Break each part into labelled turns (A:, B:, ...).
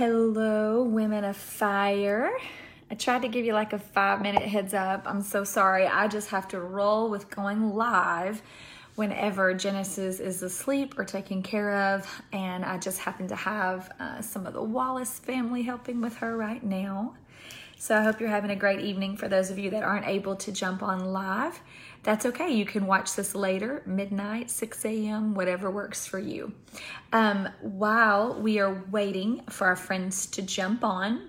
A: Hello, women of fire. I tried to give you like a five minute heads up. I'm so sorry. I just have to roll with going live whenever Genesis is asleep or taken care of. And I just happen to have uh, some of the Wallace family helping with her right now. So I hope you're having a great evening for those of you that aren't able to jump on live. That's okay. You can watch this later, midnight, 6 a.m., whatever works for you. Um, while we are waiting for our friends to jump on,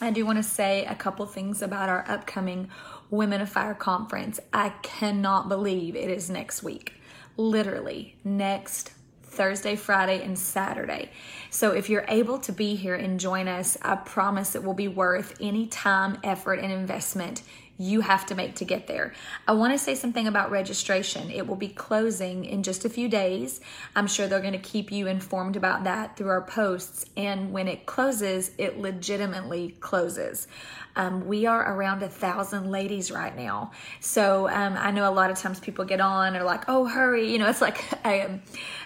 A: I do want to say a couple things about our upcoming Women of Fire conference. I cannot believe it is next week. Literally, next Thursday, Friday, and Saturday. So if you're able to be here and join us, I promise it will be worth any time, effort, and investment you have to make to get there. I want to say something about registration. It will be closing in just a few days. I'm sure they're going to keep you informed about that through our posts. And when it closes, it legitimately closes. Um, we are around a thousand ladies right now. So um, I know a lot of times people get on or like, oh, hurry. You know, it's like a, um,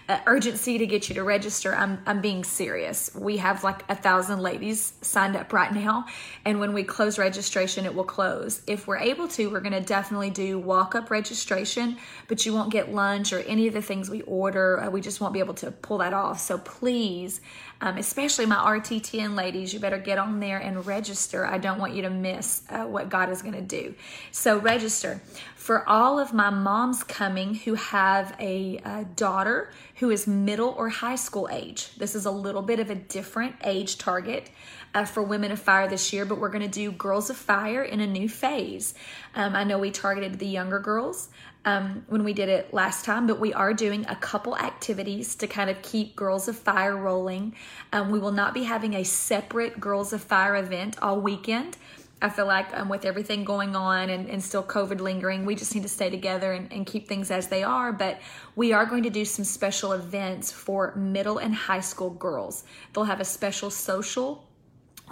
A: a urgency to get you to register. I'm, I'm being serious. We have like a thousand ladies signed up right now. And when we close registration, it will close. If we're able to, we're going to definitely do walk up registration, but you won't get lunch or any of the things we order. Uh, we just won't be able to pull that off. So please, um, especially my RTTN ladies, you better get on there and register. I don't want you to miss uh, what God is going to do. So register. For all of my moms coming who have a, a daughter who is middle or high school age, this is a little bit of a different age target. Uh, for Women of Fire this year, but we're going to do Girls of Fire in a new phase. Um, I know we targeted the younger girls um, when we did it last time, but we are doing a couple activities to kind of keep Girls of Fire rolling. Um, we will not be having a separate Girls of Fire event all weekend. I feel like um, with everything going on and, and, still COVID lingering, we just need to stay together and, and keep things as they are. But we are going to do some special events for middle and high school girls. They'll have a special social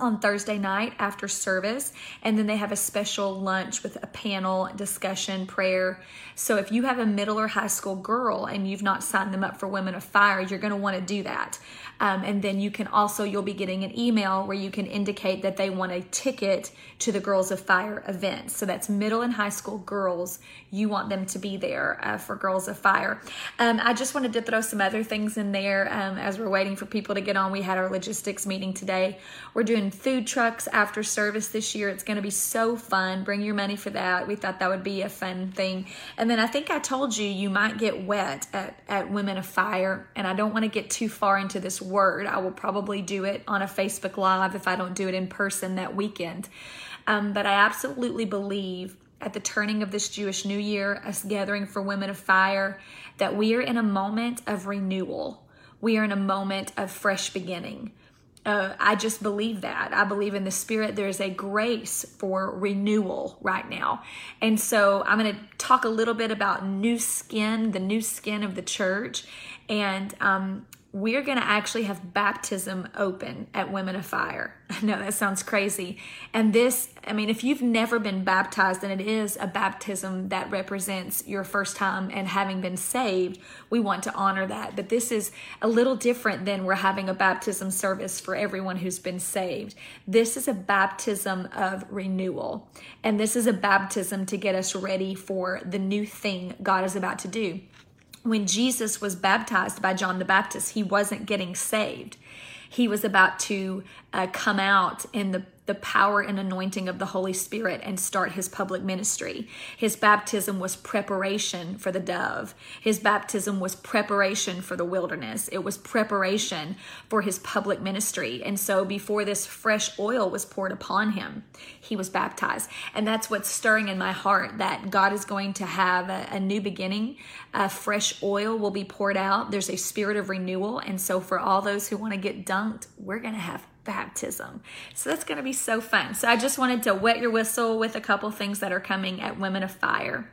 A: on Thursday night after service. And then they have a special lunch with a panel discussion, prayer. So if you have a middle or high school girl and you've not signed them up for Women of Fire, you're going to want to do that. Um, and then you can also, you'll be getting an email where you can indicate that they want a ticket to the Girls of Fire event. So that's middle and high school girls. You want them to be there uh, for Girls of Fire. Um, I just wanted to throw some other things in there um, as we're waiting for people to get on. We had our logistics meeting today. We're doing food trucks after service this year. It's going to be so fun. Bring your money for that. We thought that would be a fun thing. And then I think I told you you might get wet at, at Women of Fire. And I don't want to get too far into this word. I will probably do it on a Facebook Live if I don't do it in person that weekend. Um, but I absolutely believe at the turning of this Jewish New Year, us gathering for Women of Fire, that we are in a moment of renewal. We are in a moment of fresh beginning. Uh, I just believe that. I believe in the spirit. There's a grace for renewal right now. And so I'm going to talk a little bit about new skin, the new skin of the church. And um, we're going to actually have baptism open at Women of Fire. I know that sounds crazy. And this, I mean, if you've never been baptized and it is a baptism that represents your first time and having been saved, we want to honor that. But this is a little different than we're having a baptism service for everyone who's been saved. This is a baptism of renewal. And this is a baptism to get us ready for the new thing God is about to do when Jesus was baptized by John the Baptist, he wasn't getting saved. He was about to uh, come out in the the power and anointing of the Holy Spirit and start his public ministry. His baptism was preparation for the dove. His baptism was preparation for the wilderness. It was preparation for his public ministry. And so before this fresh oil was poured upon him, he was baptized. And that's what's stirring in my heart that God is going to have a, a new beginning. A fresh oil will be poured out. There's a spirit of renewal. And so for all those who want to get dunked, we're going to have baptism. So that's going to be so fun. So I just wanted to wet your whistle with a couple things that are coming at Women of Fire.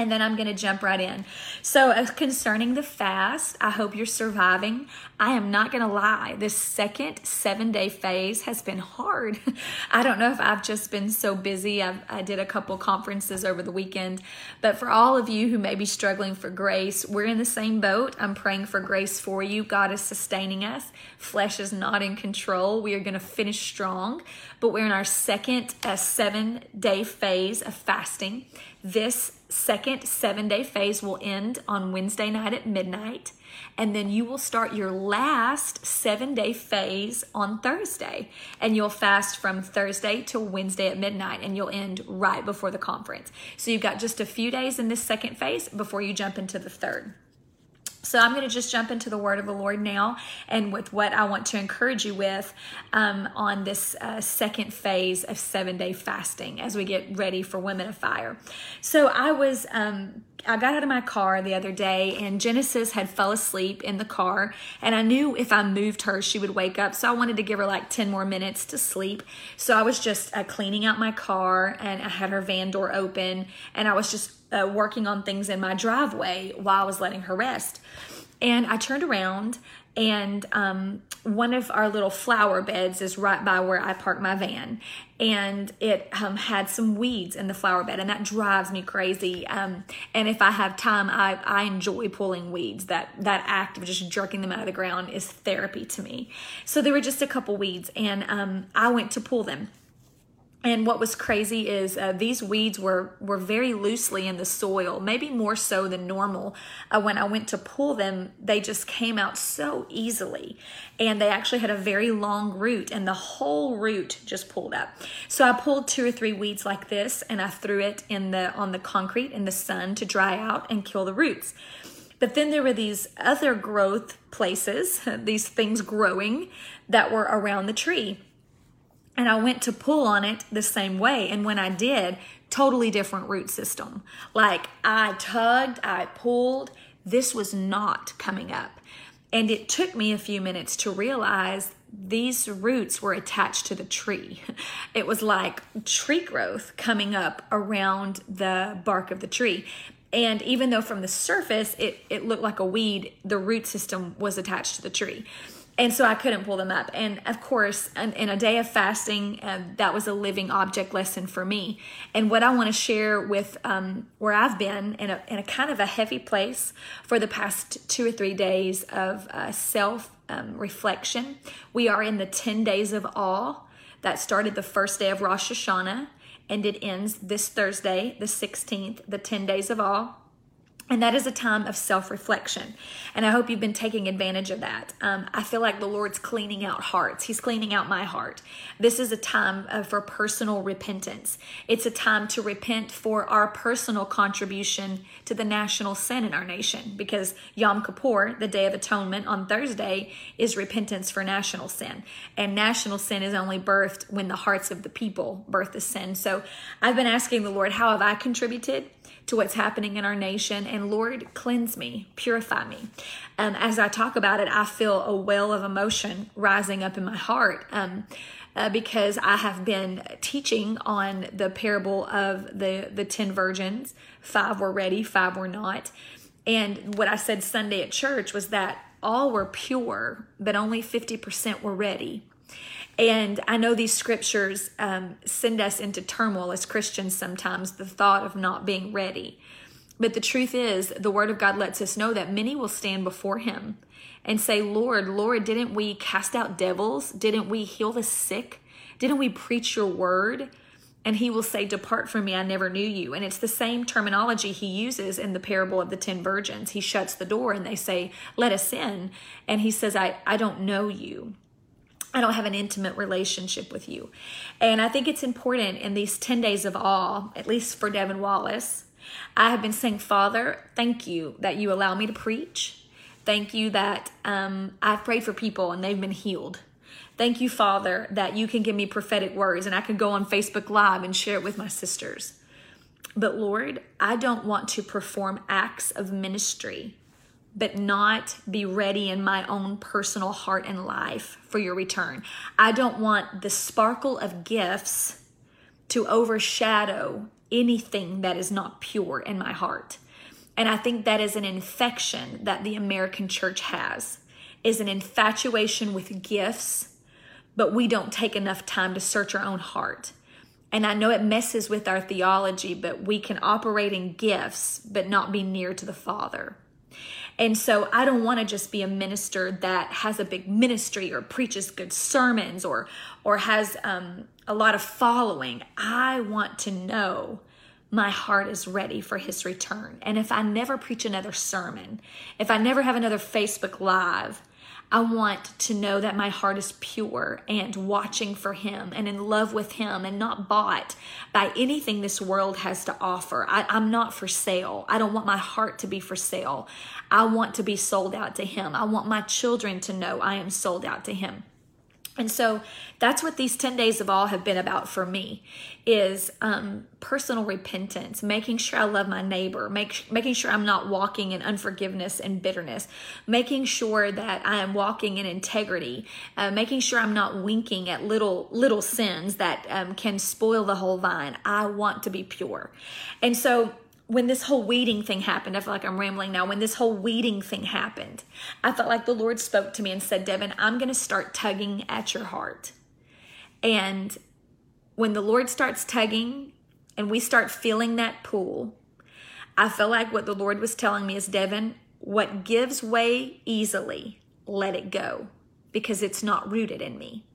A: And then I'm going to jump right in. So, uh, concerning the fast, I hope you're surviving. I am not going to lie. This second seven day phase has been hard. I don't know if I've just been so busy. I've, I did a couple conferences over the weekend. But for all of you who may be struggling for grace, we're in the same boat. I'm praying for grace for you. God is sustaining us. Flesh is not in control. We are going to finish strong. But we're in our second uh, seven day phase of fasting. This second seven day phase will end on Wednesday night at midnight. And then you will start your last seven day phase on Thursday. And you'll fast from Thursday to Wednesday at midnight. And you'll end right before the conference. So you've got just a few days in this second phase before you jump into the third. So I'm going to just jump into the word of the Lord now and with what I want to encourage you with um, on this uh, second phase of seven day fasting as we get ready for Women of Fire. So I was. Um, I got out of my car the other day and Genesis had fell asleep in the car and I knew if I moved her she would wake up so I wanted to give her like 10 more minutes to sleep. So I was just uh, cleaning out my car and I had her van door open and I was just uh, working on things in my driveway while I was letting her rest. And I turned around, and um, one of our little flower beds is right by where I park my van. And it um, had some weeds in the flower bed, and that drives me crazy. Um, and if I have time, I, I enjoy pulling weeds. That that act of just jerking them out of the ground is therapy to me. So there were just a couple weeds, and um, I went to pull them and what was crazy is uh, these weeds were were very loosely in the soil, maybe more so than normal. Uh, when I went to pull them, they just came out so easily, and they actually had a very long root, and the whole root just pulled up. So I pulled two or three weeds like this, and I threw it in the on the concrete in the sun to dry out and kill the roots. But then there were these other growth places, these things growing that were around the tree and I went to pull on it the same way. And when I did, totally different root system. Like I tugged, I pulled, this was not coming up. And it took me a few minutes to realize these roots were attached to the tree. It was like tree growth coming up around the bark of the tree. And even though from the surface it, it looked like a weed, the root system was attached to the tree and so I couldn't pull them up. And of course, in, a day of fasting, uh, that was a living object lesson for me. And what I want to share with um, where I've been in a, in a kind of a heavy place for the past two or three days of uh, self um, reflection. We are in the 10 days of awe that started the first day of Rosh Hashanah and it ends this Thursday, the 16th, the 10 days of awe. And that is a time of self reflection. And I hope you've been taking advantage of that. Um, I feel like the Lord's cleaning out hearts. He's cleaning out my heart. This is a time uh, for personal repentance. It's a time to repent for our personal contribution to the national sin in our nation because Yom Kippur, the Day of Atonement on Thursday, is repentance for national sin. And national sin is only birthed when the hearts of the people birth the sin. So I've been asking the Lord, how have I contributed? To what's happening in our nation. And Lord, cleanse me, purify me. Um, as I talk about it, I feel a well of emotion rising up in my heart. Um, uh, because I have been teaching on the parable of the the ten virgins. Five were ready, five were not. And what I said Sunday at church was that all were pure, but only 50% were ready. And I know these scriptures um, send us into turmoil as Christians sometimes, the thought of not being ready. But the truth is, the Word of God lets us know that many will stand before Him and say, Lord, Lord, didn't we cast out devils? Didn't we heal the sick? Didn't we preach your word? And he will say, Depart from me, I never knew you. And it's the same terminology he uses in the parable of the ten virgins. He shuts the door and they say, Let us in. And he says, I, I don't know you. I don't have an intimate relationship with you. And I think it's important in these 10 days of awe, at least for Devin Wallace. I have been saying, Father, thank you that you allow me to preach. Thank you that um, I've prayed for people and they've been healed. Thank you, Father, that you can give me prophetic words and I can go on Facebook Live and share it with my sisters. But Lord, I don't want to perform acts of ministry but not be ready in my own personal heart and life for your return. I don't want the sparkle of gifts to overshadow anything that is not pure in my heart. And I think that is an infection that the American church has is an infatuation with gifts, but we don't take enough time to search our own heart. And I know it messes with our theology, but we can operate in gifts, but not be near to the Father. And so I don't want to just be a minister that has a big ministry or preaches good sermons or or has um, a lot of following. I want to know my heart is ready for his return. And if I never preach another sermon, if I never have another Facebook Live, I want to know that my heart is pure and watching for Him and in love with Him and not bought by anything this world has to offer. I, am not for sale. I don't want my heart to be for sale. I want to be sold out to Him. I want my children to know I am sold out to Him. And so that's what these 10 days of awe have been about for me is um, personal repentance, making sure I love my neighbor, make, making sure I'm not walking in unforgiveness and bitterness, making sure that I am walking in integrity, uh, making sure I'm not winking at little little sins that um, can spoil the whole vine. I want to be pure. And so when this whole weeding thing happened, I feel like I'm rambling now. When this whole weeding thing happened, I felt like the Lord spoke to me and said, Devin, I'm going to start tugging at your heart. And when the Lord starts tugging and we start feeling that pull, I feel like what the Lord was telling me is, Devin, what gives way easily, let it go because it's not rooted in me.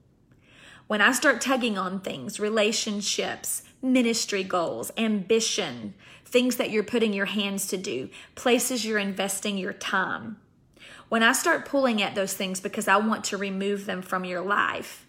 A: When I start tugging on things, relationships, ministry goals, ambition, things that you're putting your hands to do, places you're investing your time. When I start pulling at those things because I want to remove them from your life,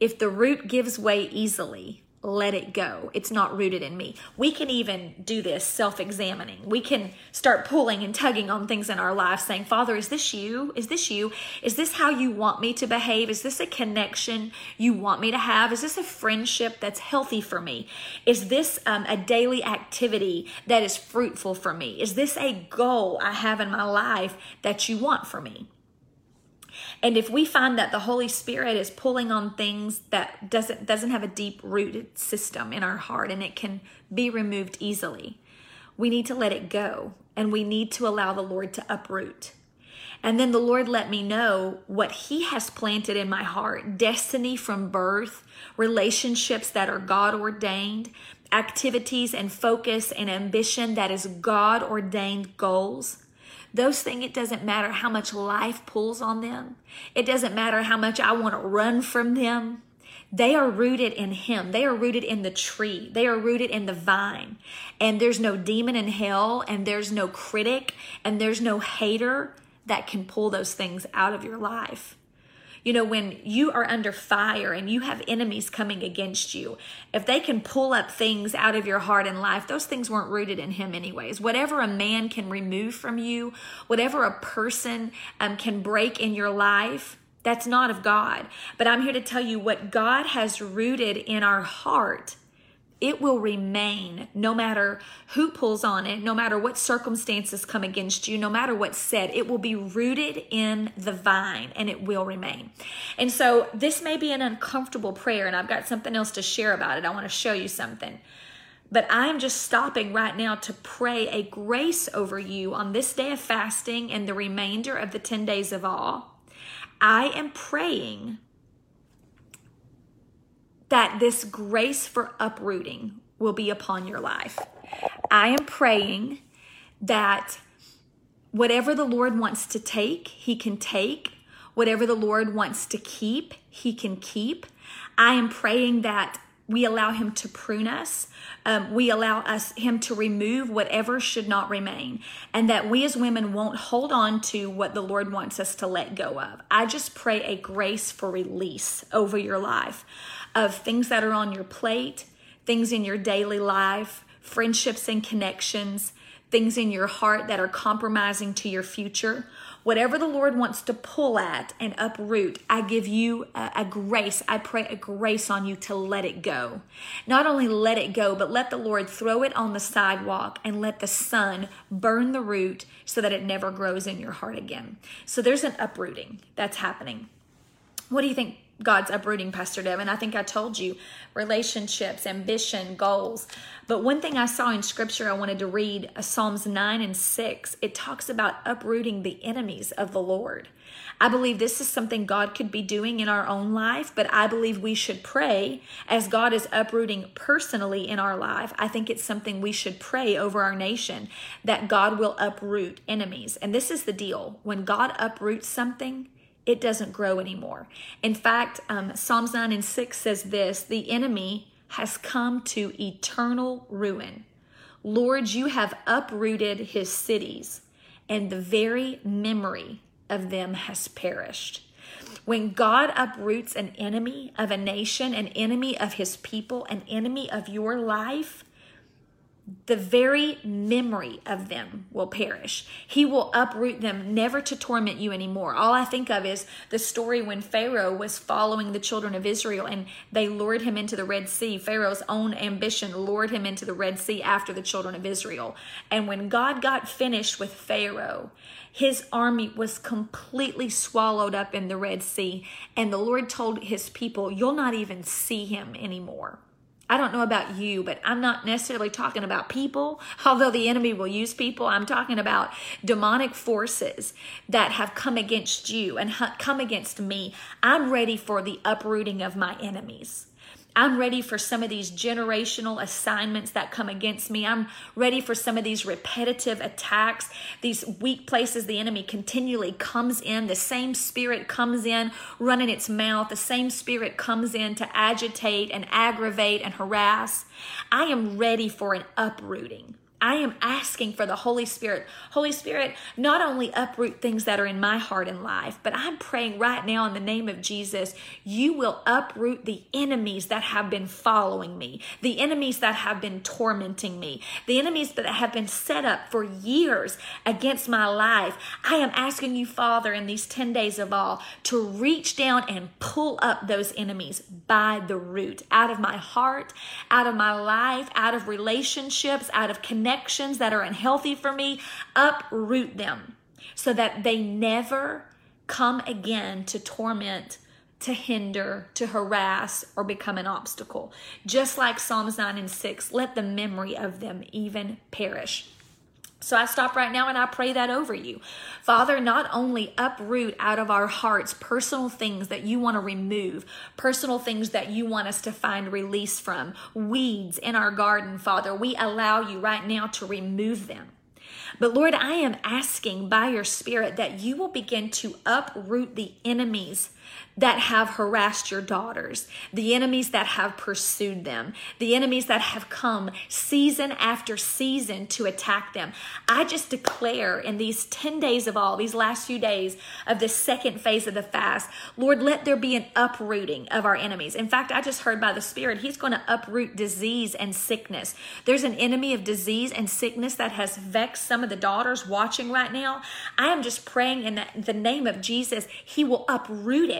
A: if the root gives way easily, let it go. It's not rooted in me. We can even do this self examining. We can start pulling and tugging on things in our life, saying, Father, is this you? Is this you? Is this how you want me to behave? Is this a connection you want me to have? Is this a friendship that's healthy for me? Is this um, a daily activity that is fruitful for me? Is this a goal I have in my life that you want for me? And if we find that the Holy Spirit is pulling on things that doesn't doesn't have a deep rooted system in our heart and it can be removed easily, we need to let it go and we need to allow the Lord to uproot. And then the Lord let me know what He has planted in my heart destiny from birth, relationships that are God ordained, activities and focus and ambition that is God ordained goals. Those things, it doesn't matter how much life pulls on them. It doesn't matter how much I want to run from them. They are rooted in Him. They are rooted in the tree. They are rooted in the vine. And there's no demon in hell, and there's no critic, and there's no hater that can pull those things out of your life. You know, when you are under fire and you have enemies coming against you, if they can pull up things out of your heart and life, those things weren't rooted in Him, anyways. Whatever a man can remove from you, whatever a person um, can break in your life, that's not of God. But I'm here to tell you what God has rooted in our heart it will remain no matter who pulls on it, no matter what circumstances come against you, no matter what's said. It will be rooted in the vine and it will remain. And so this may be an uncomfortable prayer, and I've got something else to share about it. I want to show you something. But I'm just stopping right now to pray a grace over you on this day of fasting and the remainder of the 10 days of awe. I am praying that this grace for uprooting will be upon your life. I am praying that whatever the Lord wants to take, He can take. Whatever the Lord wants to keep, He can keep. I am praying that we allow Him to prune us. Um, we allow us Him to remove whatever should not remain, and that we as women won't hold on to what the Lord wants us to let go of. I just pray a grace for release over your life of things that are on your plate, things in your daily life, friendships and connections, things in your heart that are compromising to your future. Whatever the Lord wants to pull at and uproot, I give you a, a, grace. I pray a grace on you to let it go. Not only let it go, but let the Lord throw it on the sidewalk and let the sun burn the root so that it never grows in your heart again. So there's an uprooting that's happening. What do you think God's uprooting, Pastor Devin. I think I told you relationships, ambition, goals. But one thing I saw in scripture I wanted to read uh, Psalms 9 and 6. It talks about uprooting the enemies of the Lord. I believe this is something God could be doing in our own life, but I believe we should pray as God is uprooting personally in our life. I think it's something we should pray over our nation that God will uproot enemies. And this is the deal when God uproots something, it doesn't grow anymore. In fact, um, Psalms 9 and 6 says this the enemy has come to eternal ruin. Lord, you have uprooted his cities, and the very memory of them has perished. When God uproots an enemy of a nation, an enemy of his people, an enemy of your life, the very memory of them will perish. He will uproot them, never to torment you anymore. All I think of is the story when Pharaoh was following the children of Israel and they lured him into the Red Sea. Pharaoh's own ambition lured him into the Red Sea after the children of Israel. And when God got finished with Pharaoh, his army was completely swallowed up in the Red Sea. And the Lord told his people, You'll not even see him anymore. I don't know about you, but I'm not necessarily talking about people, although the enemy will use people. I'm talking about demonic forces that have come against you and come against me. I'm ready for the uprooting of my enemies. I'm ready for some of these generational assignments that come against me. I'm ready for some of these repetitive attacks, these weak places the enemy continually comes in. The same spirit comes in running its mouth. The same spirit comes in to agitate and aggravate and harass. I am ready for an uprooting. I am asking for the Holy Spirit. Holy Spirit, not only uproot things that are in my heart and life, but I'm praying right now in the name of Jesus, you will uproot the enemies that have been following me, the enemies that have been tormenting me, the enemies that have been set up for years against my life. I am asking you, Father, in these 10 days of awe, to reach down and pull up those enemies by the root out of my heart, out of my life, out of relationships, out of connections connections that are unhealthy for me, uproot them so that they never come again to torment, to hinder, to harass, or become an obstacle. Just like Psalms 9 and 6, let the memory of them even perish. So I stop right now and I pray that over you. Father, not only uproot out of our hearts personal things that you want to remove, personal things that you want us to find release from, weeds in our garden, Father, we allow you right now to remove them. But Lord, I am asking by your Spirit that you will begin to uproot the enemies that have harassed your daughters, the enemies that have pursued them, the enemies that have come season after season to attack them. I just declare in these 10 days of awe, these last few days of the second phase of the fast, Lord, let there be an uprooting of our enemies. In fact, I just heard by the Spirit, He's going to uproot disease and sickness. There's an enemy of disease and sickness that has vexed some of the daughters watching right now. I am just praying in the name of Jesus, He will uproot it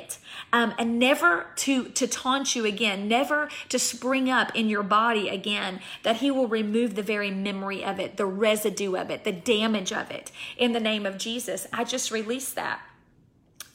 A: um, and never to to taunt you again, never to spring up in your body again. That He will remove the very memory of it, the residue of it, the damage of it. In the name of Jesus, I just release that.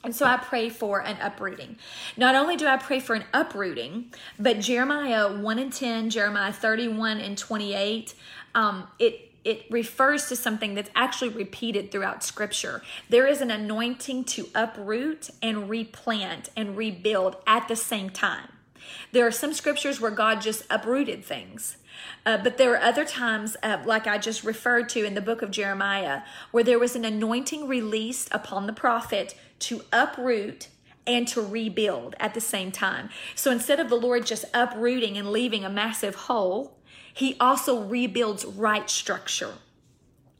A: And so I pray for an uprooting. Not only do I pray for an uprooting, but Jeremiah 1 and 10, Jeremiah 31 and 28, um, it it refers to something that's actually repeated throughout scripture. There is an anointing to uproot and replant and rebuild at the same time. There are some scriptures where God just uprooted things. Uh, but there are other times, uh, like I just referred to in the book of Jeremiah, where there was an anointing released upon the prophet to uproot and to rebuild at the same time. So instead of the Lord just uprooting and leaving a massive hole, he also rebuilds right structure.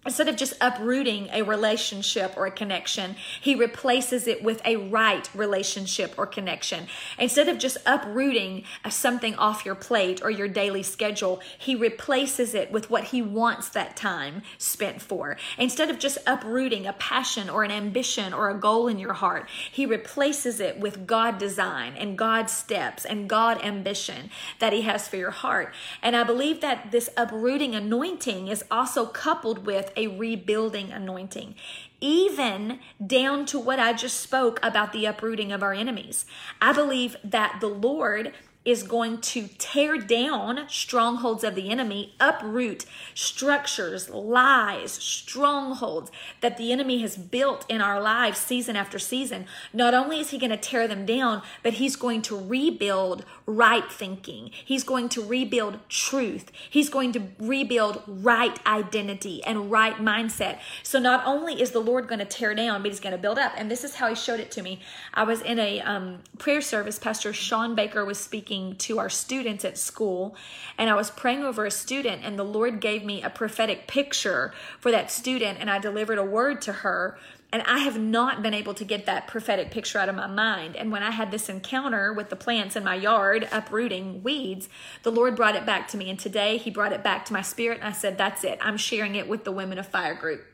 A: Instead of just uprooting a relationship or a connection, he replaces it with a right relationship or connection. Instead of just uprooting something off your plate or your daily schedule, he replaces it with what he wants that time spent for. Instead of just uprooting a passion or an ambition or a goal in your heart, he replaces it with God design and God steps and God ambition that he has for your heart. And I believe that this uprooting anointing is also coupled with a rebuilding anointing, even down to what I just spoke about the uprooting of our enemies. I believe that the Lord is going to tear down strongholds of the enemy, uproot structures, lies, strongholds that the enemy has built in our lives season after season. Not only is he going to tear them down, but he's going to rebuild right thinking. He's going to rebuild truth. He's going to rebuild right identity and right mindset. So not only is the Lord going to tear down, but he's going to build up. And this is how he showed it to me. I was in a um, prayer service. Pastor Sean Baker was speaking to our students at school, and I was praying over a student, and the Lord gave me a prophetic picture for that student, and I delivered a word to her. And I have not been able to get that prophetic picture out of my mind. And when I had this encounter with the plants in my yard, uprooting weeds, the Lord brought it back to me. And today He brought it back to my spirit. And I said, That's it. I'm sharing it with the Women of Fire group.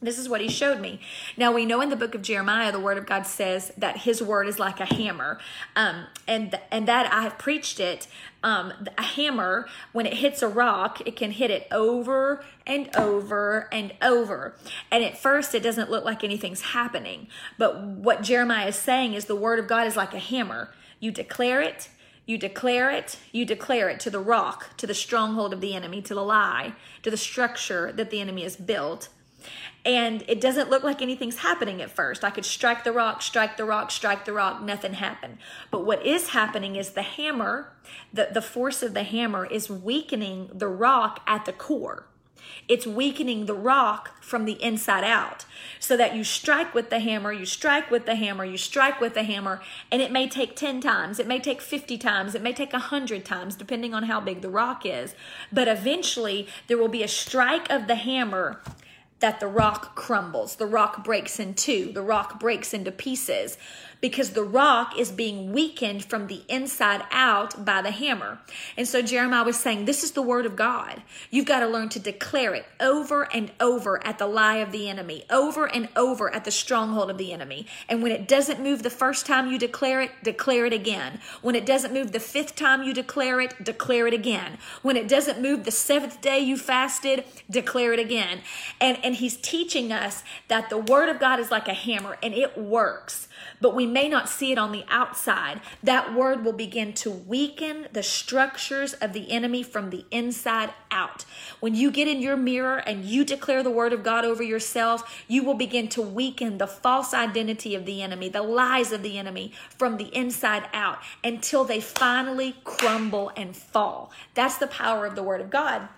A: This is what he showed me. Now we know in the book of Jeremiah, the word of God says that his word is like a hammer, um, and and that I have preached it. Um, a hammer, when it hits a rock, it can hit it over and over and over. And at first, it doesn't look like anything's happening. But what Jeremiah is saying is the word of God is like a hammer. You declare it, you declare it, you declare it to the rock, to the stronghold of the enemy, to the lie, to the structure that the enemy has built and it doesn't look like anything's happening at first. I could strike the rock, strike the rock, strike the rock, nothing happened. But what is happening is the hammer, the, the force of the hammer is weakening the rock at the core. It's weakening the rock from the inside out. So that you strike with the hammer, you strike with the hammer, you strike with the hammer, and it may take 10 times, it may take 50 times, it may take 100 times, depending on how big the rock is. But eventually, there will be a strike of the hammer that the rock crumbles, the rock breaks in two, the rock breaks into pieces because the rock is being weakened from the inside out by the hammer. And so Jeremiah was saying, This is the word of God. You've got to learn to declare it over and over at the lie of the enemy, over and over at the stronghold of the enemy. And when it doesn't move the first time you declare it, declare it again. When it doesn't move the fifth time you declare it, declare it again. When it doesn't move the seventh day you fasted, declare it again. And, and he's teaching us that the word of God is like a hammer and it works but we may not see it on the outside, that word will begin to weaken the structures of the enemy from the inside out. When you get in your mirror and you declare the word of God over yourself, you will begin to weaken the false identity of the enemy, the lies of the enemy from the inside out until they finally crumble and fall. That's the power of the word of God.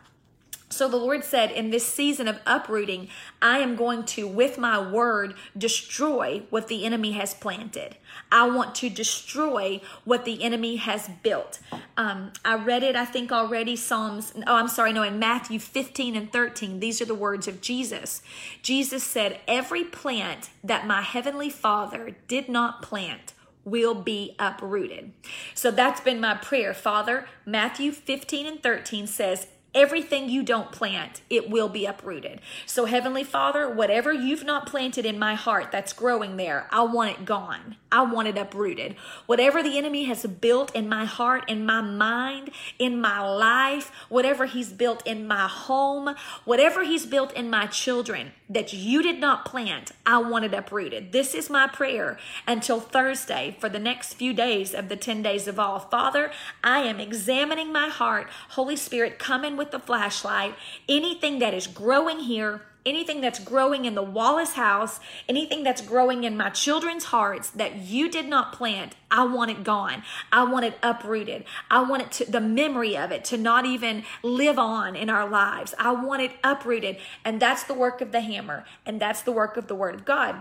A: So the Lord said, in this season of uprooting, I am going to, with my word, destroy what the enemy has planted. I want to destroy what the enemy has built. Um, I read it, I think already, Psalms, oh, I'm sorry, no, in Matthew 15 and 13. These are the words of Jesus. Jesus said, Every plant that my heavenly Father did not plant, will be uprooted. So that's been my prayer. Father, Matthew 15 and 13 says, Everything you don't plant, it will be uprooted. So, Heavenly Father, whatever you've not planted in my heart that's growing there, I want it gone. I want it uprooted. Whatever the enemy has built in my heart, in my mind, in my life, whatever he's built in my home, whatever he's built in my children that you did not plant, I want it uprooted. This is my prayer until Thursday for the next few days of the 10 days of awe. Father, I am examining my heart. Holy Spirit, come in with the flashlight. Anything that is growing here, anything that's growing in the Wallace house, anything that's growing in my children's hearts that you did not plant, I want it gone. I want it uprooted. I want it to, the memory of it to not even live on in our lives. I want it uprooted. And that's the work of the hammer. And that's the work of the word of God.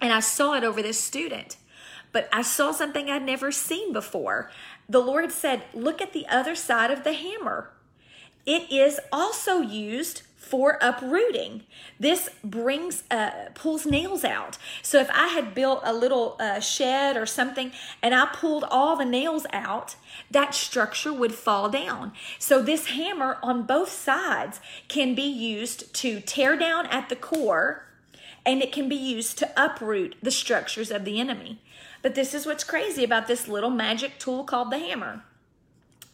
A: And I saw it over this student, but I saw something I'd never seen before. The Lord said, Look at the other side of the hammer. It is also used for uprooting. This brings, uh, pulls nails out. So if I had built a little uh, shed or something and I pulled all the nails out, that structure would fall down. So this hammer on both sides can be used to tear down at the core and it can be used to uproot the structures of the enemy. But this is what's crazy about this little magic tool called the hammer.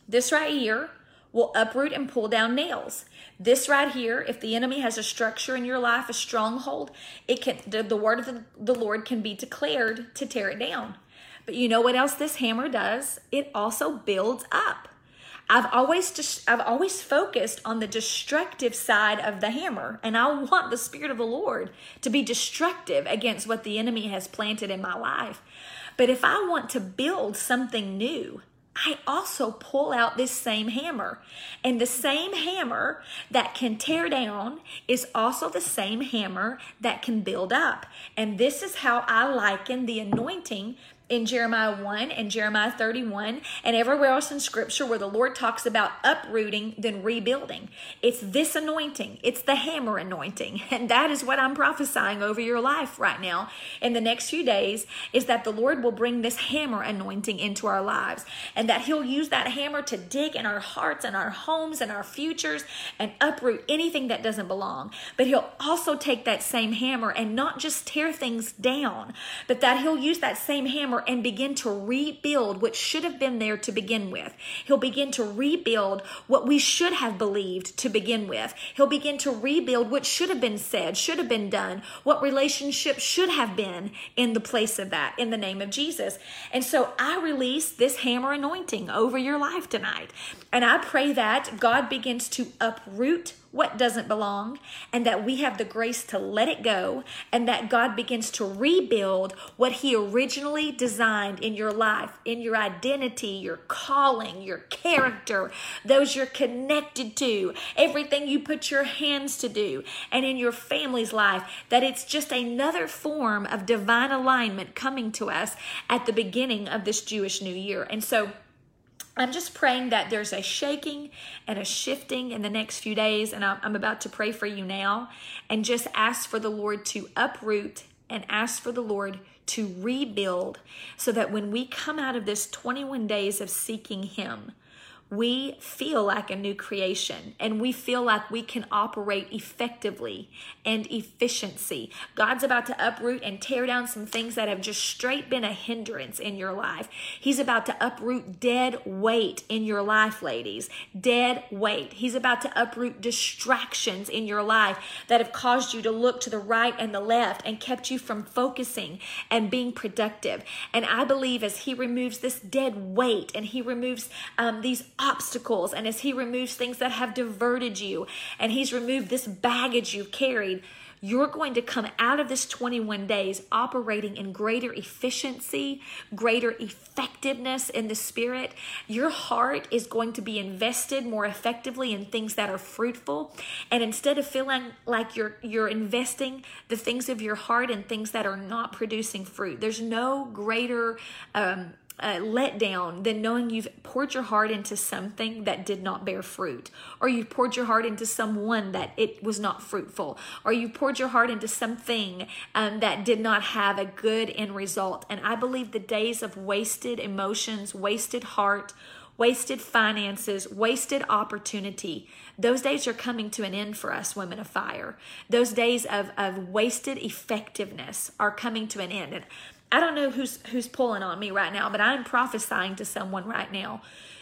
A: This right here will uproot and pull down nails. This right here, if the enemy has a structure in your life, a stronghold, it can the, the word of the, the Lord can be declared to tear it down. But you know what else this hammer does? It also builds up. I've always just I've always focused on the destructive side of the hammer and I want the spirit of the Lord to be destructive against what the enemy has planted in my life. But if I want to build something new, I also pull out this same hammer. And the same hammer that can tear down is also the same hammer that can build up. And this is how I liken the anointing in Jeremiah 1 and Jeremiah 31 and everywhere else in scripture where the Lord talks about uprooting then rebuilding. It's this anointing. It's the hammer anointing. And that is what I'm prophesying over your life right now in the next few days is that the Lord will bring this hammer anointing into our lives and that he'll use that hammer to dig in our hearts and our homes and our futures and uproot anything that doesn't belong. But he'll also take that same hammer and not just tear things down, but that he'll use that same hammer and begin to rebuild what should have been there to begin with. He'll begin to rebuild what we should have believed to begin with. He'll begin to rebuild what should have been said, should have been done, what relationship should have been in the place of that in the name of Jesus. And so I release this hammer anointing over your life tonight. And I pray that God begins to uproot what doesn't belong and that we have the grace to let it go and that God begins to rebuild what He originally designed in your life, in your identity, your calling, your character, those you're connected to, everything you put your hands to do, and in your family's life, that it's just another form of divine alignment coming to us at the beginning of this Jewish New Year. And so, I'm just praying that there's a shaking and a shifting in the next few days. And I'm about to pray for you now and just ask for the Lord to uproot and ask for the Lord to rebuild so that when we come out of this 21 days of seeking Him, we feel like a new creation and we feel like we can operate effectively and efficiency. God's about to uproot and tear down some things that have just straight been a hindrance in your life. He's about to uproot dead weight in your life, ladies. Dead weight. He's about to uproot distractions in your life that have caused you to look to the right and the left and kept you from focusing and being productive. And I believe as He removes this dead weight and He removes um, these obstacles and as He removes things that have diverted you and He's removed this baggage you've carried, you're going to come out of this 21 days operating in greater efficiency, greater effectiveness in the spirit. Your heart is going to be invested more effectively in things that are fruitful. And instead of feeling like you're you're investing the things of your heart in things that are not producing fruit, there's no greater um, uh, letdown than knowing you've poured your heart into something that did not bear fruit, or you've poured your heart into someone that it was not fruitful, or you poured your heart into something um, that did not have a good end result. And I believe the days of wasted emotions, wasted heart, wasted finances, wasted opportunity. Those days are coming to an end for us, women of fire. Those days of, of wasted effectiveness are coming to an end. And I don't know who's who's pulling on me right now, but I'm prophesying to someone right now.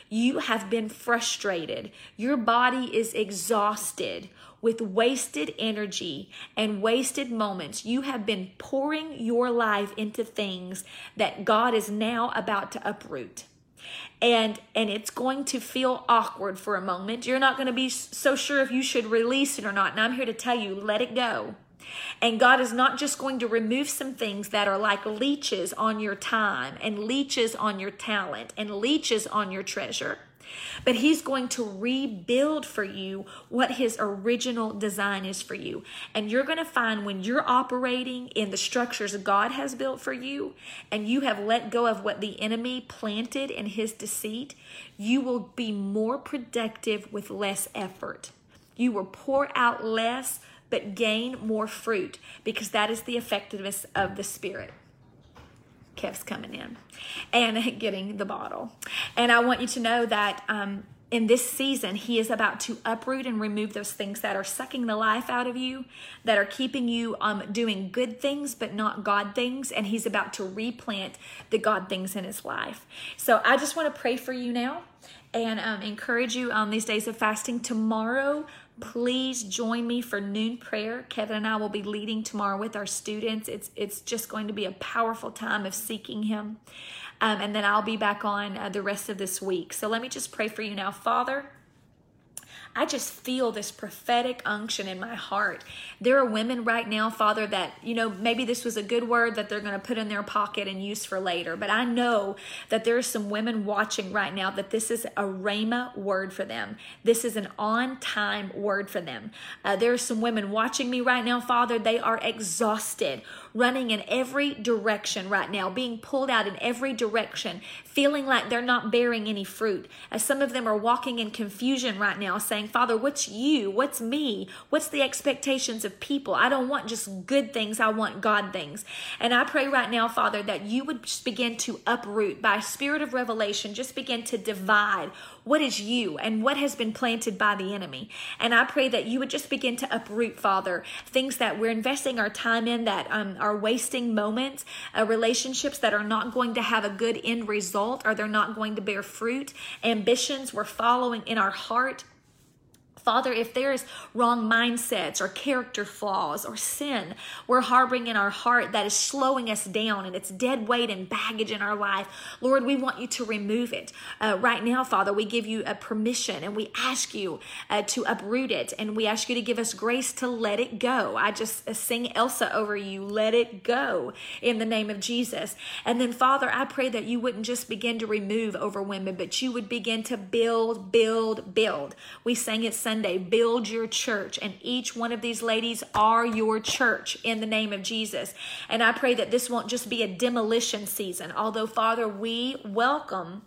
A: You have been frustrated. Your body is exhausted with wasted energy and wasted moments. You have been pouring your life into things that God is now about to uproot. And and it's going to feel awkward for a moment. You're not going to be so sure if you should release it or not. And I'm here to tell you, let it go. And God is not just going to remove some things that are like leeches on your time and leeches on your talent and leeches on your treasure. But he's going to rebuild for you what his original design is for you. And you're going to find when you're operating in the structures God has built for you and you have let go of what the enemy planted in his deceit, you will be more productive with less effort. You will pour out less but gain more fruit because that is the effectiveness of the Spirit. Kev's coming in and getting the bottle. And I want you to know that um, in this season, He is about to uproot and remove those things that are sucking the life out of you, that are keeping you um, doing good things but not God things, and He's about to replant the God things in His life. So I just want to pray for you now and um, encourage you on these days of fasting. Tomorrow, please join me for noon prayer. Kevin and I will be leading tomorrow with our students. It's it's just going to be a powerful time of seeking Him. Um, and then I'll be back on uh, the rest of this week. So let me just pray for you now. Father, I just feel this prophetic unction in my heart. There are women right now, Father, that, you know, maybe this was a good word that they're going to put in their pocket and use for later. But I know that there are some women watching right now that this is a Rhema word for them. This is an on time word for them. Uh, there are some women watching me right now, Father. They are exhausted running in every direction right now, being pulled out in every direction, feeling like they're not bearing any fruit. As some of them are walking in confusion right now, saying, Father, what's you? What's me? What's the expectations of people? I don't want just good things, I want God things. And I pray right now, Father, that you would just begin to uproot by spirit of revelation, just begin to divide what is you and what has been planted by the enemy. And I pray that you would just begin to uproot, Father, things that we're investing our time in that um, are wasting moments, uh, relationships that are not going to have a good end result or they're not going to bear fruit, ambitions we're following in our heart Father, if there's wrong mindsets or character flaws or sin we're harboring in our heart that is slowing us down and it's dead weight and baggage in our life, Lord, we want you to remove it. Uh, right now, Father, we give you a permission and we ask you uh, to uproot it and we ask you to give us grace to let it go. I just uh, sing Elsa over you, let it go in the name of Jesus. And then, Father, I pray that you wouldn't just begin to remove over women, but you would begin to build, build, build. We sang it Sunday, build your church. And each one of these ladies are your church in the name of Jesus. And I pray that this won't just be a demolition season, although, Father, we welcome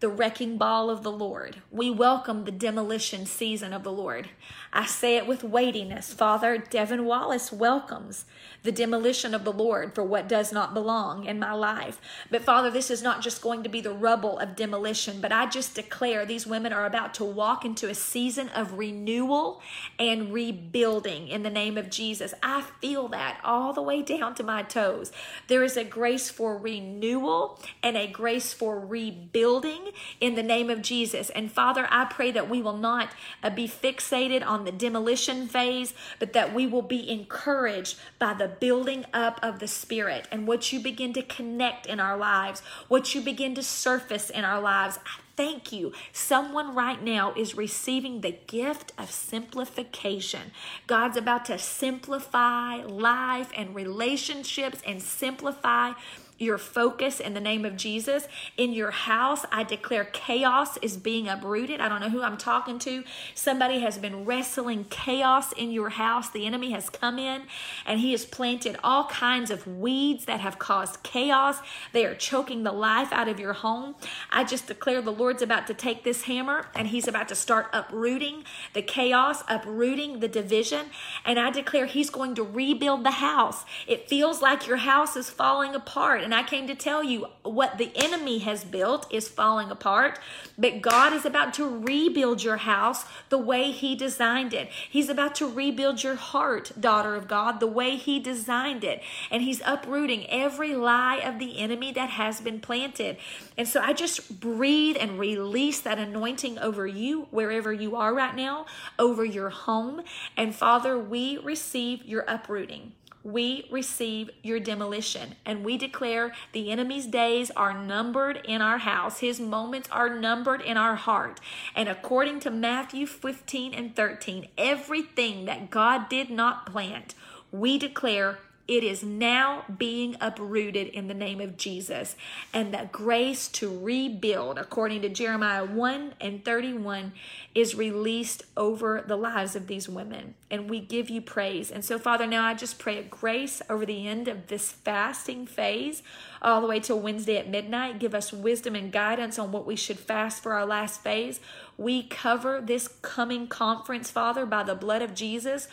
A: the wrecking ball of the Lord. We welcome the demolition season of the Lord. I say it with weightiness. Father, Devin Wallace welcomes the demolition of the Lord for what does not belong in my life. But Father, this is not just going to be the rubble of demolition, but I just declare these women are about to walk into a season of renewal and rebuilding in the name of Jesus. I feel that all the way down to my toes. There is a grace for renewal and a grace for rebuilding in the name of Jesus. And Father, I pray that we will not uh, be fixated on the demolition phase, but that we will be encouraged by the building up of the Spirit and what you begin to connect in our lives, what you begin to surface in our lives. I thank you. Someone right now is receiving the gift of simplification. God's about to simplify life and relationships and simplify your focus in the name of Jesus. In your house, I declare chaos is being uprooted. I don't know who I'm talking to. Somebody has been wrestling chaos in your house. The enemy has come in and he has planted all kinds of weeds that have caused chaos. They are choking the life out of your home. I just declare the Lord's about to take this hammer and he's about to start uprooting the chaos, uprooting the division. And I declare he's going to rebuild the house. It feels like your house is falling apart and I came to tell you what the enemy has built is falling apart, but God is about to rebuild your house the way He designed it. He's about to rebuild your heart, daughter of God, the way He designed it. And He's uprooting every lie of the enemy that has been planted. And so I just breathe and release that anointing over you, wherever you are right now, over your home. And Father, we receive your uprooting we receive your demolition. And we declare the enemy's days are numbered in our house, his moments are numbered in our heart. And according to Matthew 15 and 13, everything that God did not plant, we declare it is now being uprooted in the name of Jesus. And the grace to rebuild, according to Jeremiah 1 and 31, is released over the lives of these women. And we give you praise. And so, Father, now I just pray a grace over the end of this fasting phase, all the way till Wednesday at midnight. Give us wisdom and guidance on what we should fast for our last phase. We cover this coming conference, Father, by the blood of Jesus.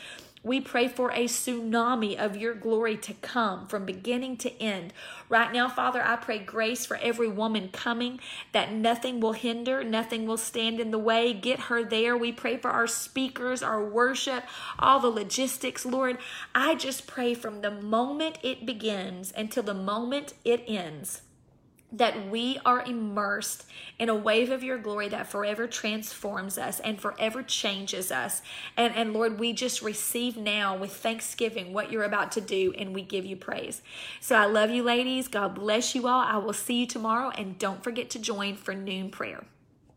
A: We pray for a tsunami of your glory to come from beginning to end. Right now, Father, I pray grace for every woman coming, that nothing will hinder, nothing will stand in the way. Get her there. We pray for our speakers, our worship, all the logistics, Lord. I just pray from the moment it begins until the moment it ends that we are immersed in a wave of your glory that forever transforms us and forever changes us. And, and Lord, we just receive now with thanksgiving what you're about to do, and we give you praise. So I love you, ladies. God bless you all. I will see you tomorrow, and don't forget to join for noon prayer.